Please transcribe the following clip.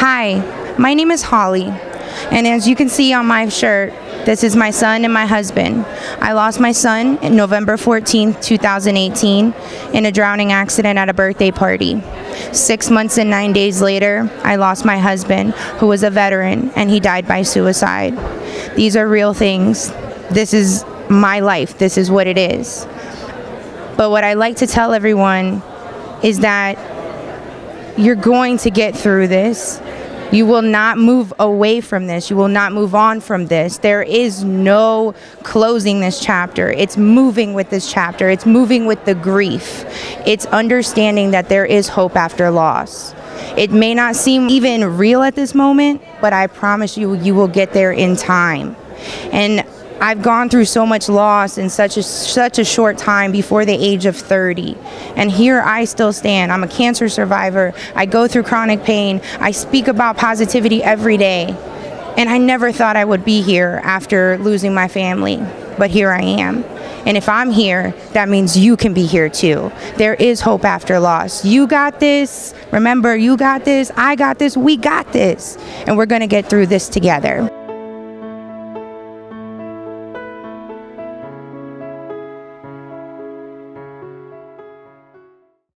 Hi, my name is Holly, and as you can see on my shirt, this is my son and my husband. I lost my son November 14, 2018, in a drowning accident at a birthday party. Six months and nine days later, I lost my husband, who was a veteran, and he died by suicide. These are real things. This is my life. This is what it is. But what I like to tell everyone is that you're going to get through this. You will not move away from this. You will not move on from this. There is no closing this chapter. It's moving with this chapter. It's moving with the grief. It's understanding that there is hope after loss. It may not seem even real at this moment, but I promise you, you will get there in time. And I've gone through so much loss in such a such a short time before the age of 30. And here I still stand. I'm a cancer survivor. I go through chronic pain. I speak about positivity every day. And I never thought I would be here after losing my family, but here I am. And if I'm here, that means you can be here too. There is hope after loss. You got this. Remember, you got this. I got this. We got this. And we're going to get through this together.